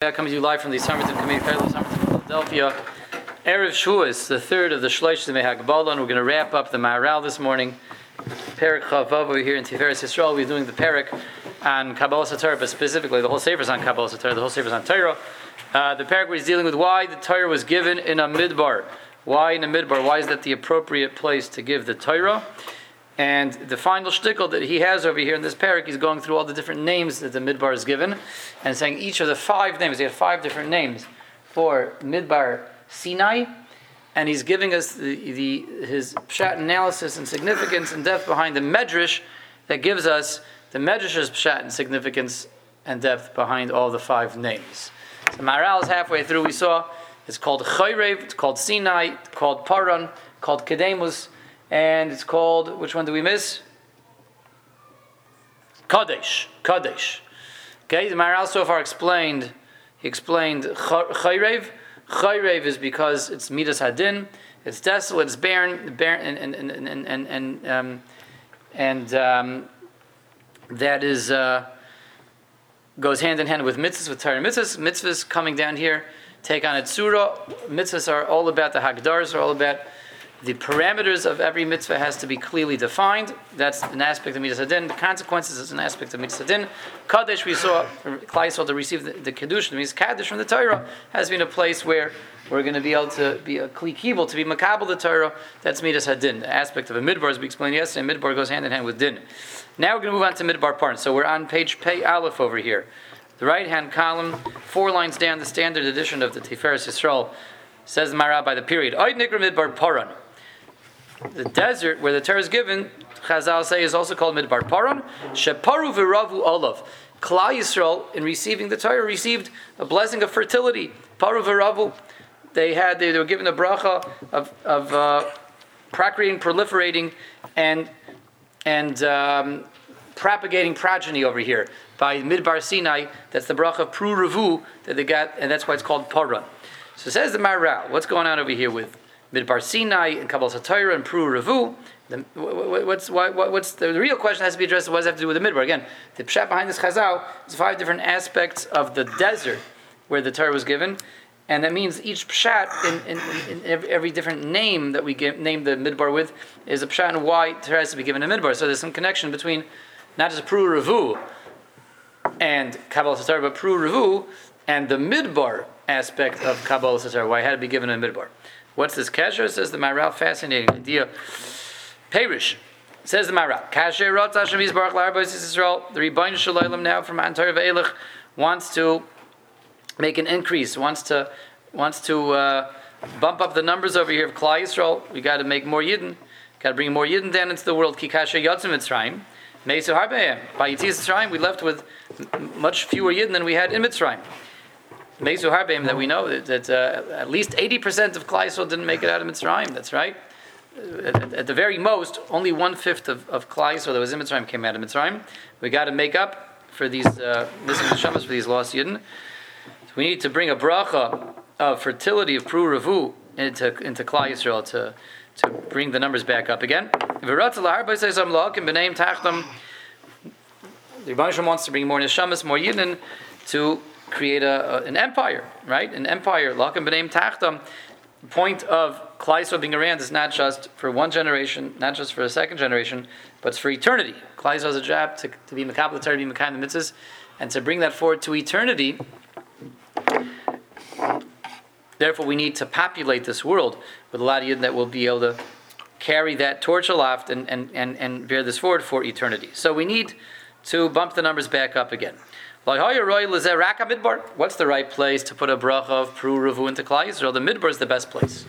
coming to you live from the Somerton Community Kollel of Philadelphia. Erev Shavuos, the third of the Shloshes Yemei Hagbalah, and we're going to wrap up the Maharal this morning. Perik Chavav over here in Tiferes Yisrael. We're doing the Perik on Kabbalah Satorah, but specifically the whole Sefer is on Kabbalah Satorah, the whole is on Torah. Uh, the Perik is dealing with why the Torah was given in a midbar. Why in a midbar? Why is that the appropriate place to give the Torah? And the final shtickle that he has over here in this parak, he's going through all the different names that the midbar is given, and saying each of the five names. He had five different names for midbar Sinai, and he's giving us the, the his pshat analysis and significance and depth behind the medrash that gives us the medrash's pshat and significance and depth behind all the five names. So Maharal is halfway through. We saw it's called Chayrev, it's called Sinai, it's called Paran, called Kedemus and it's called, which one do we miss? Kadesh. Kadesh. Okay, the Maharal so far explained, he explained Chayrev. Chayrev is because it's Midas Hadin, it's desolate, it's barren, barren and, and, and, and, and, um, and um, that is, uh, goes hand in hand with mitzvahs, with Torah mitzvahs. Mitzvahs coming down here take on a surah. Mitzvahs are all about the Hagdars, are all about the parameters of every mitzvah has to be clearly defined. That's an aspect of mitzvah din. The consequences is an aspect of mitzvah din. Kaddish, we saw Klaisel to receive the, the means Kaddish from the Torah, has been a place where we're going to be able to be a kli kibul, to be makabel the Torah. That's midas hadin. The aspect of a midbar, as we explained yesterday, midbar goes hand in hand with din. Now we're going to move on to midbar part. So we're on page Pei Aleph over here. The right hand column, four lines down, the standard edition of the Tiferes Yisrael, says the Marab by the period. Oid nikra midbar paran. The desert where the Torah is given, Chazal say, is also called Midbar Paran. Sheparu v'ravu olav. Klal Yisrael, in receiving the Torah, received a blessing of fertility. Paru v'ravu. They had they, were given a bracha of, of uh, procreating, proliferating, and and um, propagating progeny over here by Midbar Sinai. That's the bracha of Pru Revu that they got, and that's why it's called Paran. So says the Maharal. What's going on over here with Midbar Sinai and Kabbalah Satira and Pru Revu. The, what's, what, what's the, the, real question has to be addressed? What does it have to do with the midbar? Again, the pshat behind this chazal is five different aspects of the desert where the Torah was given, and that means each pshat in, in, in every, different name that we give, name the midbar with is a pshat and why Torah has to be given a midbar. So there's some connection between not just Pru Revu and Kabbalah Satira, but Pru Revu and the midbar aspect of Kabbalah Satira, why it had to be given a midbar. What's this kasher? Says the Maharal, fascinating idea. Perish. Says the Maharal. Kasher Rotz Hashem Yisbarach Larbos Yisrael. The Rebbein Shalom now from Antar Ve'elech wants to make an increase, wants to wants to uh, bump up the numbers over here of Klal Yisrael. We got to make more Yidden. Got to bring more Yidden down into the world. Kikasher Yotzim Mitzrayim. Meisu Harbeim. By Yitzis Mitzrayim, we left with much fewer Yidden than we had in Mitzrayim. Mezu Harbim that we know that, that uh, at least 80% of Klai didn't make it out of Mitzrayim. That's right. At, at the very most, only one fifth of, of Klai that was in Mitzrayim came out of Mitzrayim. We got to make up for these uh, missing neshamas for these lost Yidden. So we need to bring a bracha of fertility of Pru Ravu into into Klai Yisrael to to bring the numbers back up again. The Rebbe wants to bring more neshamas, more Yidden to create a, a, an empire, right? An empire. Lakim b'neim tachtam. Point of Klaiso being around is not just for one generation, not just for a second generation, but it's for eternity. Klaiso has a job to, to be Makabal to be Makayim the mitzvahs, and to bring that forward to eternity. Therefore, we need to populate this world with a lot of Yidden that will be able to carry that torch aloft and, and, and, and bear this forward for eternity. So we need to bump the numbers back up again. What's the right place to put a bracha of Pru Revu into Klal Yisrael? The Midbar is the best place.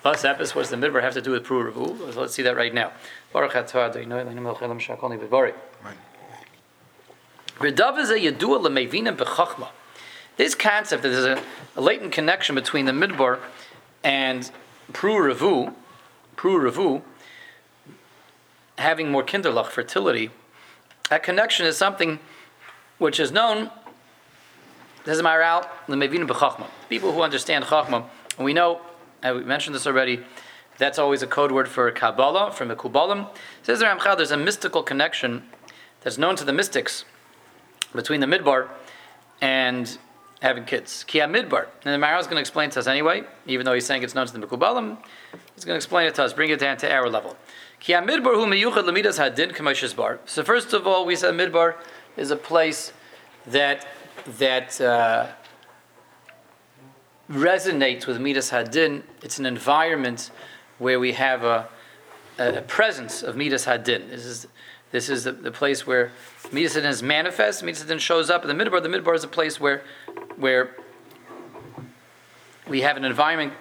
Plus, Epis, what does the Midbar have to do with Pru Revu? Let's see that right now. This concept that there's a, a, latent connection between the Midbar and Pru Revu, Pru Revu, having more kinderlach, fertility, that connection is something which is known this is Mevina B'Chachma. People who understand Chachma, and we know, and we mentioned this already, that's always a code word for Kabbalah, from the Kubalim. Says the Ramchal, there's a mystical connection that's known to the mystics between the Midbar and having kids. Kia midbar. And the Maharal is going to explain to us anyway, even though he's saying it's known to the Mekubalim. He's going to explain it to us, bring it down to our level. Kia midbar hu meyuchad lemidas hadin kamashis bar. So first of all, we said midbar is a place that that uh, resonates with midas hadin. It's an environment where we have a, a presence of midas hadin. This is this is the, the place where midas hadin is manifest. Midas hadin shows up in the midbar. The midbar is a place where where we have an environment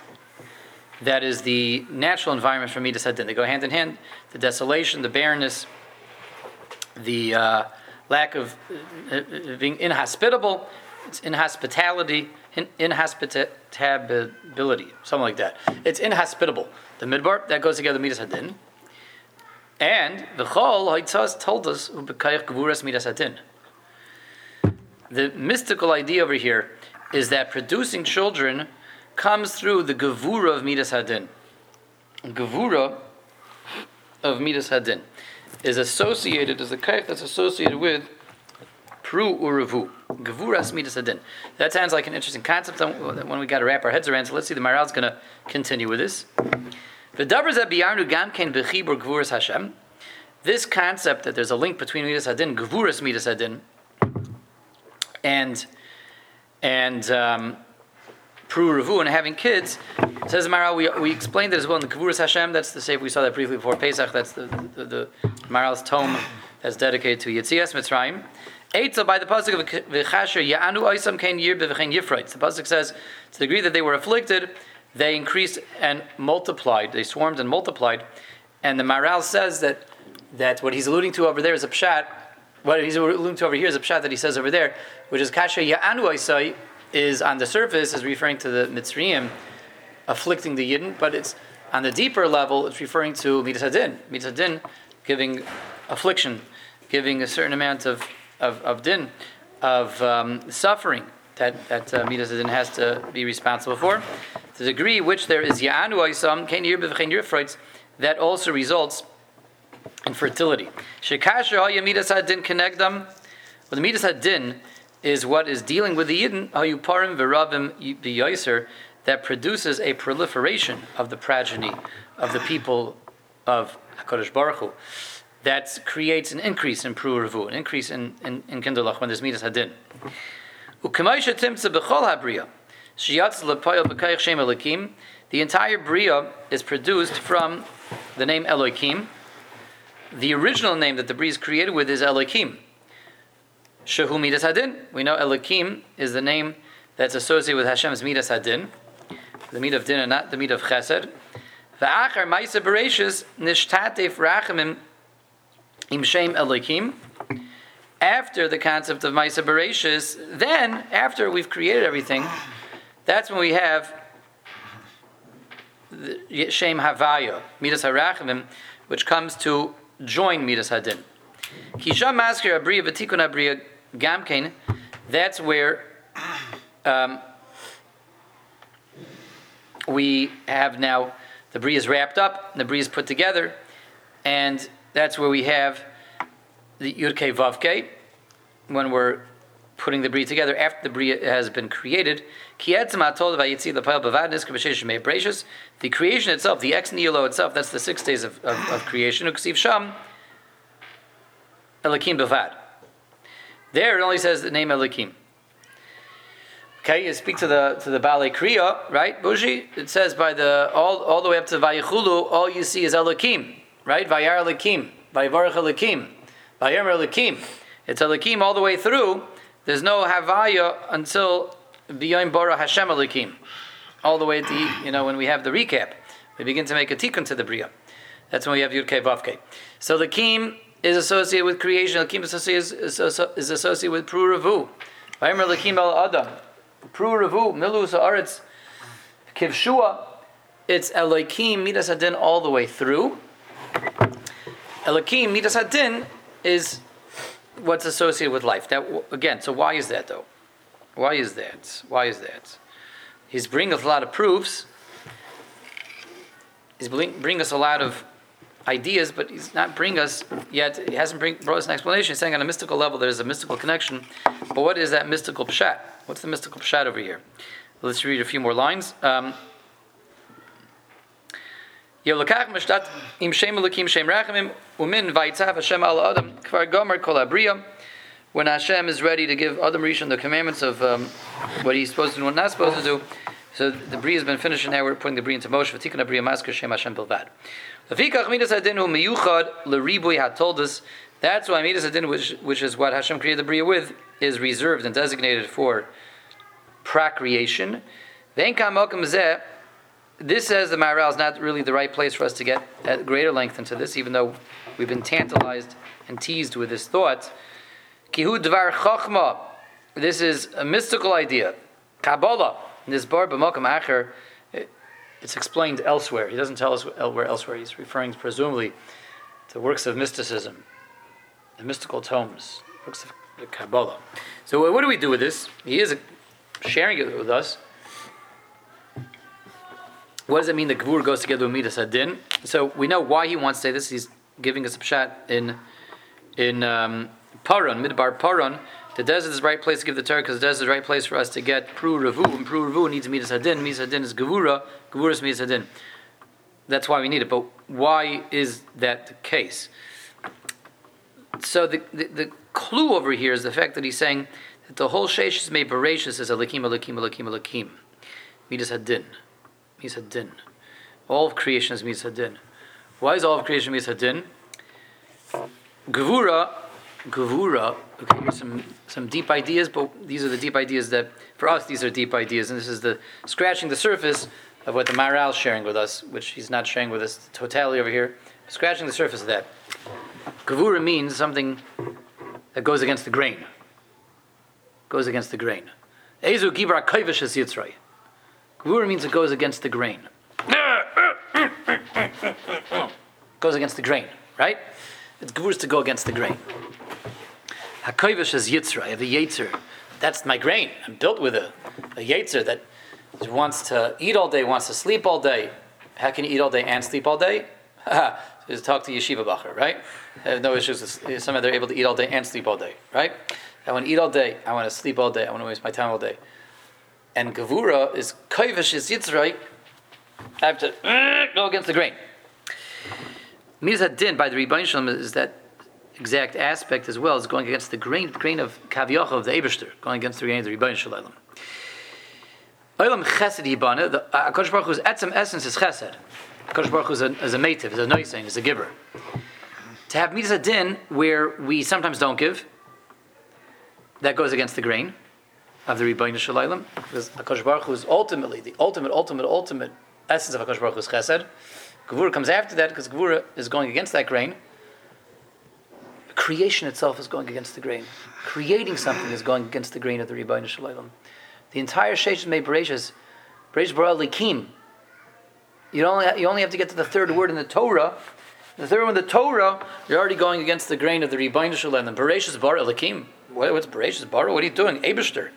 that is the natural environment for Midas Hadin. They go hand in hand. The desolation, the barrenness, the uh, lack of uh, being inhospitable, it's inhospitality, in, inhospitability, something like that. It's inhospitable. The midbar, that goes together Midas Hadin. And the Chol, Haitzas told us, Midas Hadin. The mystical idea over here is that producing children comes through the gevura of Midas Hadin. Gevura of Midas Hadin is associated, is a kaif that's associated with Pru Uravu. Gevuras Midas Hadin. That sounds like an interesting concept that when we got to wrap our heads around. So let's see, the Maharal is going to continue with this. This concept that there's a link between Midas Hadin, Gevuras Midas Hadin, and and um, Pru Ravu and having kids, says Maral, we, we explained that as well in the Gevuras Hashem, that's the safe, we saw that briefly before Pesach, that's the, the, the, Maral's tome that's dedicated to Yitzias Mitzrayim. Eitzel by the pasuk of V'chasher Ya'anu Oisam Kain Yir B'V'chein Yifrites. The pasuk says, to the degree that they were afflicted, they increased and multiplied. They swarmed and multiplied. And the Maral says that that what he's alluding to over there is a pshat. What he's alluding to over here is a pshat that he says over there, which is Kasher Ya'anu Oisai is on the surface is referring to the Mitzrayim afflicting the Yidden, but it's on the deeper level, it's referring to Midas Hadin. Midas Hadin giving affliction, giving a certain amount of, of, of din, of um, suffering that, that uh, Midas Hadin has to be responsible for. To the degree which there is Ya'anu Aysam, Kain Yir that also results in fertility. Shekasher Midas Hadin them. Well, the Midas Hadin is what is dealing with the Yidden, Hayuparim Viravim Biyoiser, that produces a proliferation of the progeny of the people of HaKadosh Baruch Hu. That creates an increase in Pru an increase in, in, in Kindalach when there's Midas Hadin. Ukamaisha Timtza Bechol HaBriya, Shiyatz Lepoyel B'kayach Shem Elokim, the entire Bria is produced from the name Elohim. The original name that the Bria is created with is Elohim. Shehu Midas Hadin. We know Elokim is the name that's associated with Hashem's Midas Hadin, the Mid of Din and not the Mid of Chesed. Va'achar Maisa Bereshis Nishtatef Rachamim Im Shem. After the concept of Maisa Bereshis, then after we've created everything, that's when we have the Shem Havaya, Midas Harachamim, which comes to join Midas Hadin. Kisha Masker Abriya Vatikun Abriya Gamkein, that's where um, we have now the bria is wrapped up, the bria is put together, and that's where we have the Yudke Vavke when we're putting the bria together after the bria has been created. The creation itself, the ex nihilo itself, that's the six days of, of, of creation. Elakim Bavad. There it only says the name Elikim. Okay, you speak to the to the Bale Kriya, right? Bushi, it says by the all, all the way up to Vayichulu, all you see is Elikim, right? Vayar Elikim, Vayivarach Elikim, Vayemer Elikim. It's Elikim all the way through. There's no Havaya until B'yoim Bora Hashem Elikim. All the way to, you know, when we have the recap, we begin to make a tikkun to the Bria. That's when we have Yud Kei So the Kim is associated with creation. Lakim is associated with Pru Ravu. Vaymer Lakim El Adam. Pru Ravu, Milus Aretz, Kivshua. It's Elohim Midas Hadin all the way through. Elohim Midas Hadin is what's associated with life. That again. So why is that though? Why is that? Why is that? He's bringing us a lot of proofs. He's bringing us a lot of ideas, but he's not bringing us yet. He hasn't bring, brought us an explanation. He's saying on a mystical level there's a mystical connection. But what is that mystical pshat? What's the mystical pshat over here? Let's read a few more lines. Um, when Hashem is ready to give Adam Rishon the commandments of um, what he's supposed to do and not supposed to do, so the Bria has been finished, and now we're putting the Bria into motion. V'tikun Bria Masker Shem Hashem Bilvad. Lefikach Midas Adinu Miyuchad Leribui had told us that's why Midas Adinu, which, which is what Hashem created the Bria with, is reserved and designated for procreation. Venkam Mokum Zeh this says the Maharal is not really the right place for us to get at greater length into this, even though we've been tantalized and teased with this thought. Kihu Dvar. This is a mystical idea. Kabbalah. This bar b'makam acher. It's explained elsewhere. He doesn't tell us where elsewhere. He's referring presumably to works of mysticism, the mystical tomes, works of the Kabbalah. So what do we do with this? He is sharing it with us. What does it mean that Gvur goes together with Midas Adin? So we know why he wants to say this. He's giving us a pshat in in um, Paran, Midbar Paran. The desert is the right place to give the Torah because the desert is the right place for us to get Pru Ravu. And Pru Ravu needs Midas Adin. Midas Adin is Gevura. Gevura is Midas Adin. That's why we need it. But why is that the case? So the, the, the clue over here is the fact that he's saying that the whole Sheish is made Bereshis as a Lakim, Alakim, Alakim, Alakim, Alakim. Midas Adin. Misadin. All of creation is Misadin. Why is all of creation Misadin? Gevura, Gevura, okay, here's some, some deep ideas, but these are the deep ideas that, for us, these are deep ideas, and this is the scratching the surface of what the Maharal is sharing with us, which he's not sharing with us the totality over here, scratching the surface of that. Gevura means something that goes against the grain. Goes against the grain. Ezu Gibra Kaivish Yitzray. Gvura means it goes against the grain. goes against the grain, right? It's gvura to go against the grain. Hakoivish is yitzra. I have a yetzer. That's my grain. I'm built with a, a yetzer that wants to eat all day, wants to sleep all day. How can you eat all day and sleep all day? Just talk to yeshiva bacher, right? I have no issues. With, somehow they're able to eat all day and sleep all day, right? I want to eat all day. I want to sleep all day. I want to waste my time all day and Gavura is Kaivish is Yitzray, I have to go against the grain. Mizad Din by the Rebbein Shalom is that exact aspect as well, is going against the grain, grain of Kaviyach of the Eberster, going against the grain of the Rebbein Shalom. Olam Chesed Yibana, the uh, Akash Baruch Hu's etzem essence is Chesed. Akash Baruch Hu is a, is a mative, is a noising, is a giver. To have Mizad Din where we sometimes don't give, that goes against the grain of the Rebbeinu Shalom, because Hakadosh Baruch Hu is ultimately the ultimate, ultimate, ultimate essence of Hakadosh Baruch is Chesed. Gevura comes after that because Gevura is going against that grain. Creation itself is going against the grain. Creating something is going against the grain of the Rebbeinu Shalom. The entire Sheish made Bereshis, Beresh Bara Likim. You only you only have to get to the third word in the Torah. The third one the Torah, you're already going against the grain of the Rebbeinu Shalom. And Bereshis Bara Likim. What, what's Bereshis Bara? What are you doing? Abishter.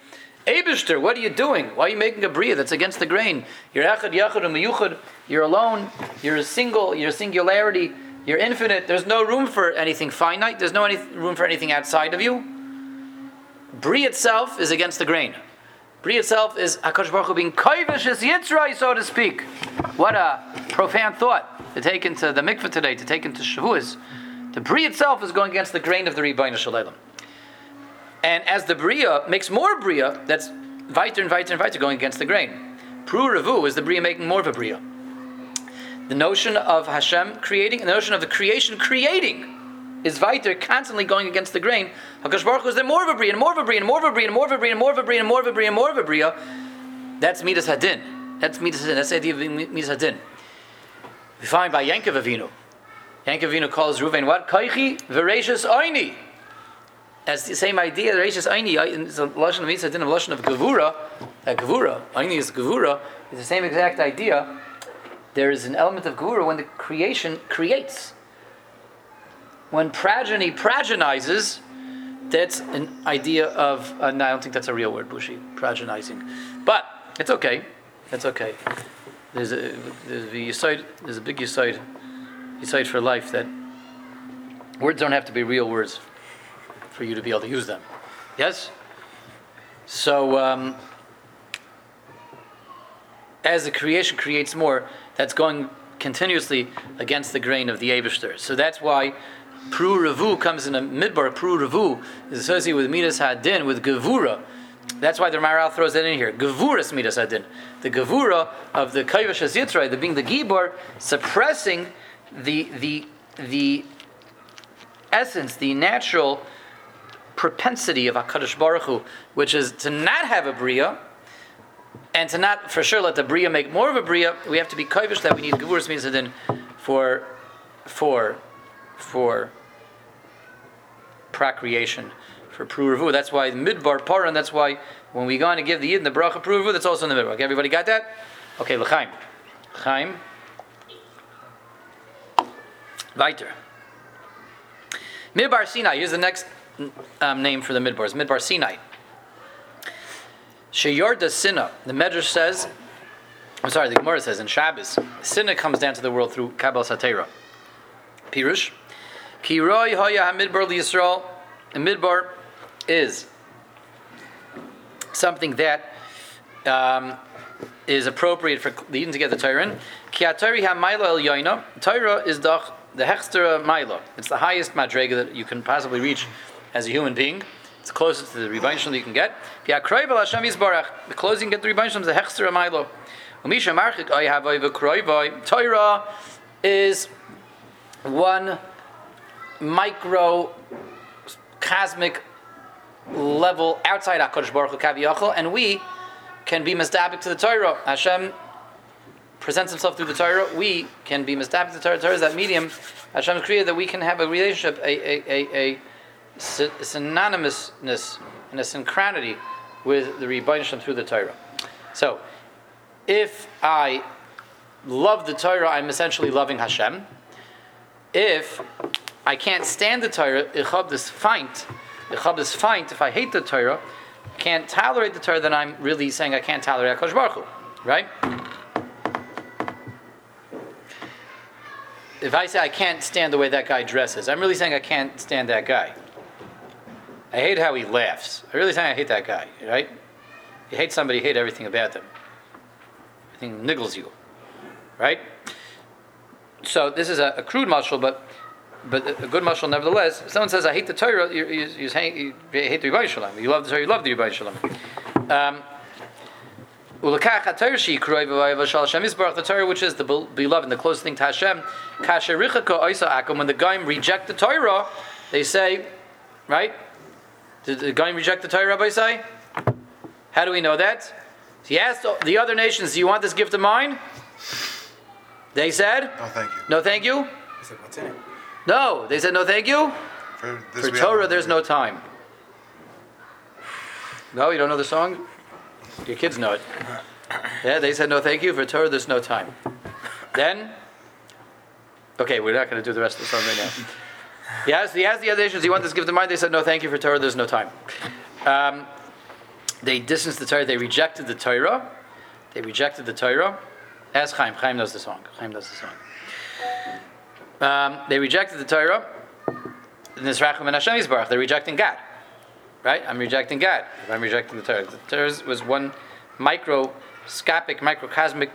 Abishter, what are you doing? Why are you making a bria that's against the grain? You're echad, yachad, and miyuchad. You're alone. You're a single. You're singularity. You're infinite. There's no room for anything finite. There's no any, room for anything outside of you. Bria itself is against the grain. Bria itself is Hakadosh Baruch Hu being kaivish as yitzray, so to speak. What a profound thought to take into the mikveh today, to take into Shavuos. The Bria itself is going against the grain of the Rebbeinu Shalom. And as the Bria makes more Bria, that's weiter and weiter and weiter going against the grain. Pru Ravu is the Bria making more of a Bria. The notion of Hashem creating, the notion of the creation creating is weiter, constantly going against the grain. Hakadosh Baruch Hu is there more of a Bria, and more of a Bria, and more of a Bria, and more of a Bria, and more of a Bria, and more of a Bria, and more of a Bria. That's Midas Hadin. That's Midas Hadin. That's the idea of Midas Hadin. We find by Yankov Avinu. Yankov Avinu calls Ruvain what? Kaichi Verashis Oini as the same idea, Reishis Aini, it's a Lashon of Mitzvah, din of Lashon of Gevura, that Gevura, Aini is Gevura, it's the same exact idea. There is an element of Gevura when the creation creates. When progeny progenizes, that's an idea of, uh, I don't think that's a real word, Bushi, progenizing. But, it's okay. It's okay. There's a, there's a Yisoid, there's a big Yisoid, Yisoid for life that words don't have to be real words for you to be able to use them. Yes? So, um, as the creation creates more, that's going continuously against the grain of the Abishter. So that's why Pru Revu comes in a midbar. Pru Revu is associated with Midas Hadin, with Gevura. That's why the Maral throws that in here. Gevuras Midas Hadin. The Gevura of the Kaivash Yitzray, the being the Gibor, suppressing the, the, the essence, the natural propensity of HaKadosh Baruch Hu, which is to not have a Bria, and to not for sure let the Bria make more of a Bria, we have to be Kaivish that we need Gevuras Midas Hadin for, for for procreation, for pruvu. That's why midbar par, and that's why when we go on to give the yid the bracha pruvu, that's also in the midbar. Okay, everybody got that? Okay, l'chaim, l'chaim. Weiter. Midbar Sinai. Here's the next um, name for the midbar. It's Midbar Sinai. Sheyarda Sina. The Medrash says. I'm sorry. The Gemara says in Shabbos, Sina comes down to the world through Kabbalah Satera. Pirush. Ki roi hoya hamidbar liyisrael. A midbar is something that um, is appropriate for Eden to get the Torah. Ki atari hamayla el yoina. Torah is the the hechstera maila. It's the highest madrega that you can possibly reach as a human being. It's closest to the Rebbein Shalom you can get. Ki akrayvel Hashem yisbarach. The closing get the Rebbein is the hechstera maila. Umisha marchik ay havay v'kroivay. Torah is one micro cosmic level outside HaKadosh Baruch Hu and we can be misdabik to the Torah. Hashem presents himself through the Torah. We can be misdabik to the Torah. Torah is that medium Hashem created that we can have a relationship, a, a, a, a synonymousness and a synchronity with the Rebbeinu through the Torah. So, if I love the Torah, I'm essentially loving Hashem. If I can't stand the Torah, ichab is feint. Ichab is feint. If I hate the Torah, can't tolerate the Torah, then I'm really saying I can't tolerate HaKadosh Baruch Hu, right? If I say I can't stand the way that guy dresses, I'm really saying I can't stand that guy. I hate how he laughs. I really saying I hate that guy, right? You hate somebody, you hate everything about them. Everything niggles you, right? So this is a, a crude muscle, but but a good mashal nevertheless. If someone says, "I hate the Torah," you, you, you, hate, you hate the Rebbeinu Shalom. You love the Torah, you love the Rebbeinu Shalom. Um, the Torah, which is the beloved and the closest thing to Hashem, when the Goyim reject the Torah, they say, right? Did the Goyim reject the Torah, Rabbi say? How do we know that? He asked the other nations, "Do you want this gift of mine?" They said, "No, thank you." No, thank you. Said, "What's in it?" No, they said no thank you. For, For Torah, there's no time. No, you don't know the song? Your kids know it. Yeah, they said no thank you. For Torah, there's no time. Then, okay, we're not going to do the rest of the song right now. He asked, he asked the other nations, you want this gift of mine? They said no thank you. For Torah, there's no time. Um, they distanced the Torah. They rejected the Torah. They rejected the Torah. Ask Chaim. Chaim knows the song. Chaim knows the song. Um, they rejected the Torah. Nisrachim and Hashem Yisbarach. They're rejecting God. Right? I'm rejecting God. I'm rejecting the Torah. The Torah was one microscopic, microcosmic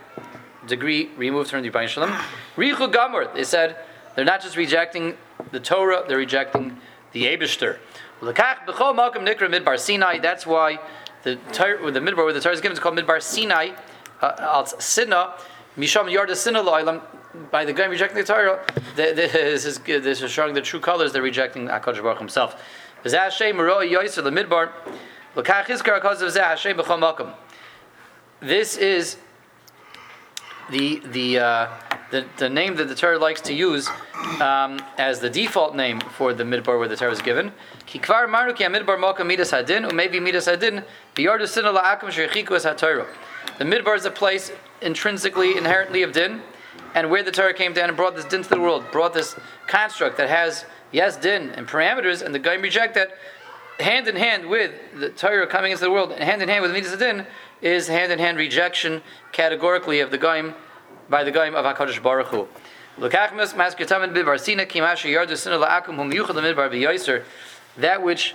degree removed from the Rebbeinu Shalom. Richu Gamor. They said they're not just rejecting the Torah, they're rejecting the Abishter. That's why the Torah, the midbar where the Torah is given is called midbar Sinai. Uh, al Sinna, Misham Yarda Sinna by the guy rejecting the Torah, this is this is showing the true colors. They're rejecting Hakadosh Baruch Himself. This is the the, uh, the the name that the Torah likes to use um, as the default name for the midbar where the Torah is given. Midbar The midbar is a place intrinsically, inherently of din and where the Torah came down and brought this din to the world, brought this construct that has yes din and parameters, and the guy reject that hand in hand with the Torah coming into the world, and hand in hand with midas din is hand in hand rejection categorically of the Gaim by the Gaim of Hakadosh Baruch Hu. That which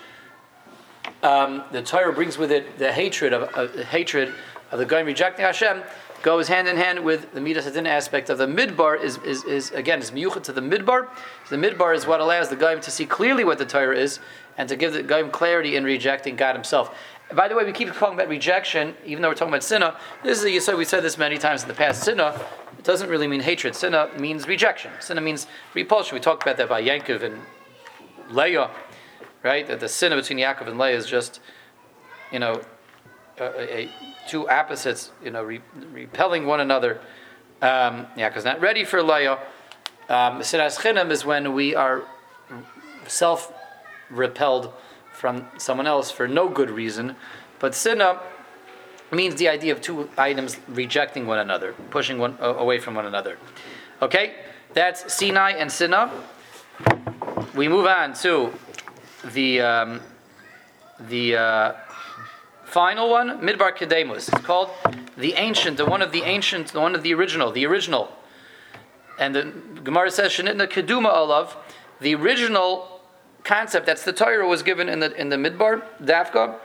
um, the Torah brings with it the hatred of uh, hatred of the guy rejecting Hashem goes hand in hand with the midas hadin aspect of the midbar. Is, is, is again is miyuchat to the midbar. The midbar is what allows the guy to see clearly what the Torah is and to give the guy clarity in rejecting God Himself. By the way, we keep talking about rejection, even though we're talking about sinna. This is you said we said this many times in the past. Sinna doesn't really mean hatred. Sinna means rejection. Sinna means repulsion. We talked about that by Yankov and Leah right? That the sin between Yaakov and Leah is just, you know, a, a, two opposites, you know, re, repelling one another. Um, because not ready for Leah. Um, Chinam is when we are self repelled from someone else for no good reason. But Sinna means the idea of two items rejecting one another, pushing one away from one another. Okay, that's Sinai and Sinna. We move on to the um, the uh, final one, Midbar Kedemus. It's called the ancient, the one of the ancient, the one of the original, the original. And the Gemara says Shenitna Keduma Olav, the original concept. That's the Torah was given in the in the Midbar Dafka,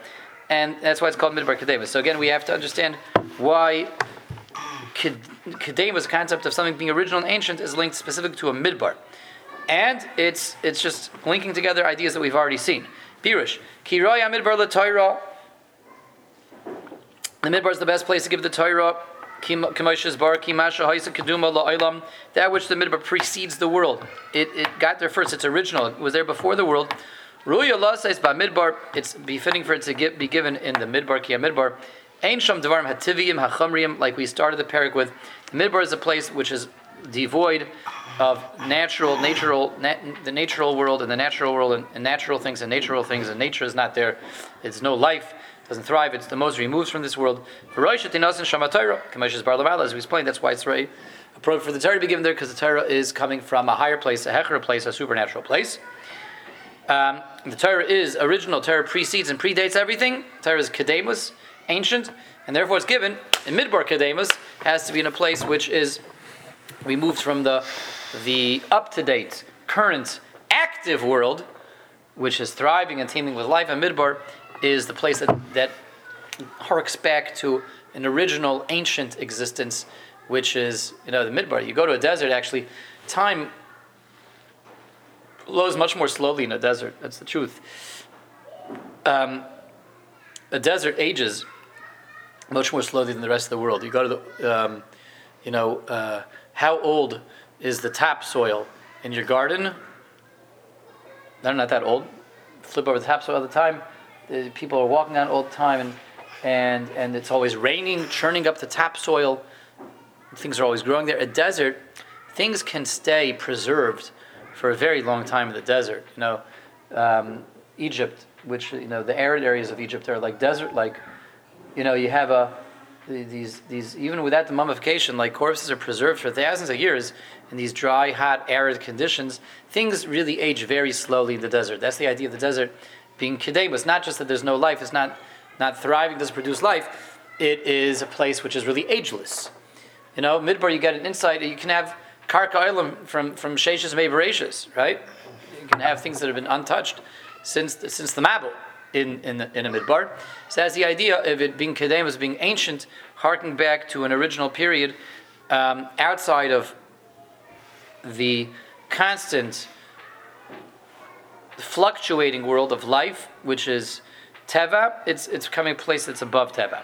and that's why it's called Midbar Kedemus. So again, we have to understand why. Kedemus concept of something being original and ancient is linked specific to a midbar and it's it's just linking together ideas that we've already seen. Pirush, Kiroy Midbar Torah. The midbar is the best place to give the Torah. That which the midbar precedes the world. It, it got there first. It's original. It was there before the world. Ruya says by midbar. It's befitting for it to get, be given in the midbar. Kia midbar. Like we started the parak with. The midbar is a place which is devoid of natural, natural, nat, the natural world and the natural world and, and, natural things and natural things and nature is not there. It's no life, doesn't thrive. It's the most removed from this world. As we explained, that's why it's right appropriate for the Torah to be given there because the Torah is coming from a higher place, a hecher place, a supernatural place. Um, the Torah is original. Torah precedes and predates everything. Torah is kedemus, ancient, and therefore it's given in midbar kedemus has to be in a place which is removed from the the up to date, current, active world, which is thriving and teeming with life, and Midbar is the place that, that harks back to an original ancient existence, which is, you know, the Midbar. You go to a desert, actually, time flows much more slowly in a desert. That's the truth. Um, a desert ages much more slowly than the rest of the world. You go to the, um, you know, uh, how old is the topsoil in your garden. They're not that old. Flip over the topsoil all the time. The people are walking on all the time, and and and it's always raining, churning up the topsoil. Things are always growing there. A desert, things can stay preserved for a very long time in the desert. You know, um, Egypt, which you know the arid areas of Egypt are like desert, like you know you have a these these even without the mummification, like corpses are preserved for thousands of years in these dry, hot, arid conditions. Things really age very slowly in the desert. That's the idea of the desert being kedem. It's not just that there's no life; it's not not thriving, doesn't produce life. It is a place which is really ageless. You know, midbar, you get an insight. You can have karka oilam from from and right? You can have things that have been untouched since since the Mabul in, in, in a midbar. So that's the idea of it being kedem as being ancient, harking back to an original period um, outside of the constant fluctuating world of life, which is teva. It's it's coming a place that's above teva.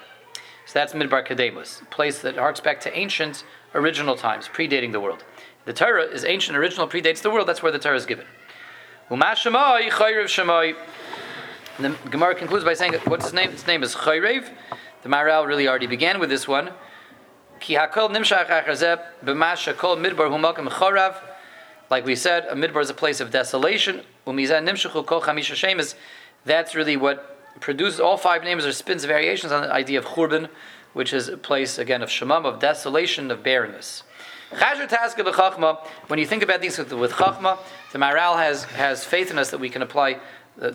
So that's midbar kademus, a place that harks back to ancient, original times, predating the world. The Torah is ancient, original, predates the world. That's where the Torah is given. Umashamai chayriv shamai. The Gemara concludes by saying, what's his name? His name is Chayrev. The Maharal really already began with this one. Ki hakol nimshach achazeb b'masha kol midbar humakam chorav. Like we said, a midbar is a place of desolation. That's really what produces all five names or spins variations on the idea of churban, which is a place again of shamam, of desolation, of barrenness. When you think about these with, with chachma, the Maharal has, has faith in us that we can apply uh,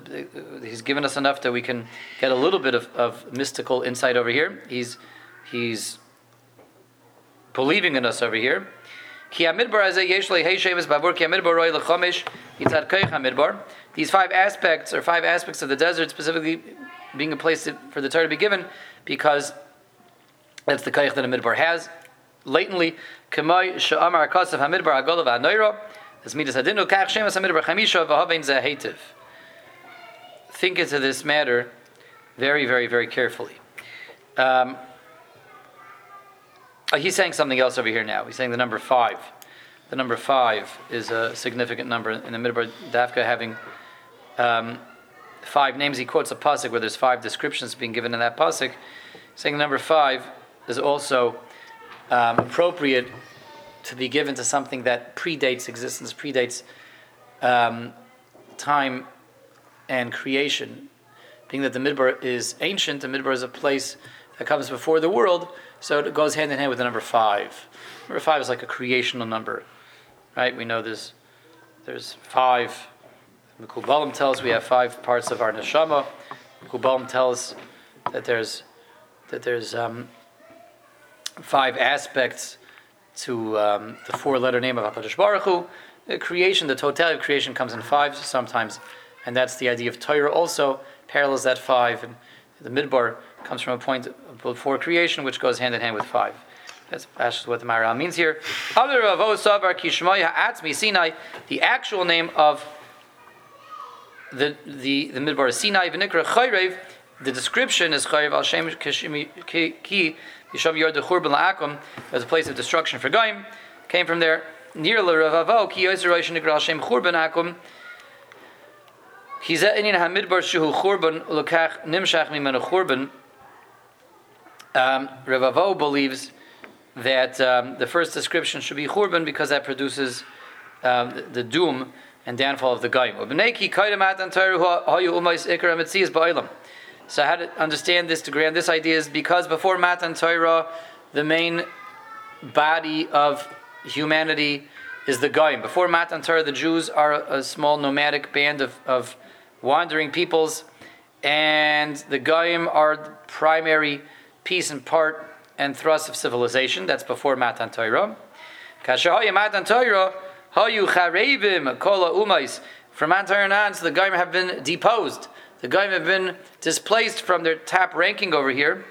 he's given us enough that we can get a little bit of, of mystical insight over here. He's he's believing in us over here. These five aspects are five aspects of the desert, specifically being a place for the Torah to be given because that's the kayach that a midbar has. Latently, kamay sha'amar kasav hamidbar agolav ha'noira, as midas hadinu kach shemas hamidbar chamisha v'havein zahetiv. Think into this matter very, very, very carefully. Um, uh, he's saying something else over here now. He's saying the number five. The number five is a significant number in the Midbar Dafka having um, five names. He quotes a pasuk where there's five descriptions being given in that pasuk, saying the number five is also um, appropriate to be given to something that predates existence, predates um, time and creation. Being that the Midbar is ancient, the Midbar is a place that comes before the world, so it goes hand in hand with the number five. Number five is like a creational number, right? We know there's there's five. The Kubalim tells we have five parts of our neshama. Kubalim tells that there's that there's um, five aspects to um, the four-letter name of Hakadosh Baruch Hu. The creation, the totality of creation, comes in fives sometimes, and that's the idea of Torah. Also parallels that five, and the Midbar comes from a point before creation, which goes hand in hand with five. That's actually what the Maharal means here. The actual name of the the the Midbar Sinai v'nikra Chayrev. The description is Chayrev al Shem ki Yisham Yard Churban La'akum as a place of destruction for Goyim. Came from there near Lerevavo ki Yoser Rosh Nikra Shem Churban Akum. He's in Hamidbar Shuhu Churban Lokach Nimshach Mimenu Churban. Um, Revavo believes that um, the first description should be Churban because that produces um, the, the, doom and downfall of the Goyim. So how to understand this to grant this idea is because before Matan Torah, the main body of humanity is the Goyim. Before Matan Torah, the Jews are a, small nomadic band of, of wandering peoples, and the Goyim are the primary piece and part and thrust of civilization. That's before Matan Torah. Kashahaya Matan Torah, Hayu Charevim, Kola Umais. From Matan on, so the Goyim have been deposed. The Goyim have been displaced from their top ranking over here.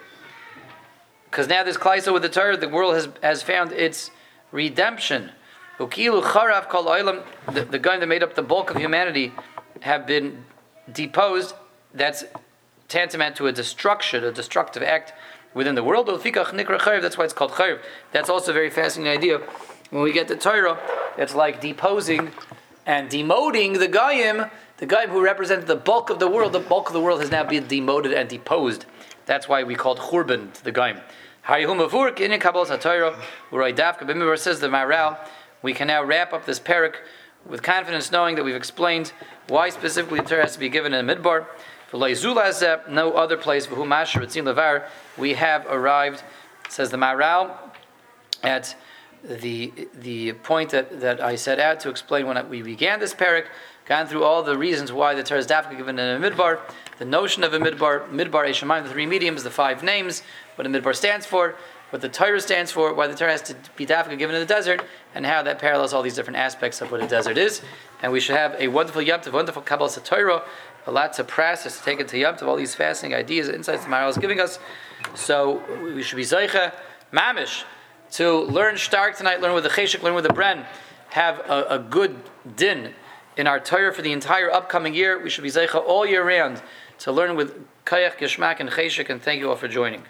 Because now there's Klaisa with the Torah, the world has, has found its redemption. Ukilu Charav Kol Oilam, the, the Goyim that made up the bulk of humanity, have been deposed. That's tantamount to a destruction, a destructive act within the world. That's why it's called Chayv. That's also a very fascinating idea. When we get to Torah, it's like deposing and demoting the Goyim, the Goyim who represented the bulk of the world. The bulk of the world has now been demoted and deposed. That's why we called Churban the Dafka says the Maharal, we can now wrap up this parak with confidence knowing that we've explained why specifically the Torah has to be given in the Midbar. No other place, we have arrived, says the Maharal, at the the point that, that I set out to explain when we began this parak, gone through all the reasons why the Torah is dafka given in a midbar, the notion of a midbar, midbar eshamayim, the three mediums, the five names, what a midbar stands for, what the Torah stands for, why the Torah has to be dafka given in the desert, and how that parallels all these different aspects of what a desert is. And we should have a wonderful Yom wonderful Kabbalah Torah, a lot to process, to take into Yom Tov, all these fascinating ideas and insights the Maharal is giving us. So we should be Zaycha, Mamish, to learn Stark tonight, learn with the Cheshik, learn with the Bren, have a, a good din in our Torah for the entire upcoming year. We should be Zaycha all year round to learn with Kayach, Geshmak, and Cheshik, and thank you all for joining.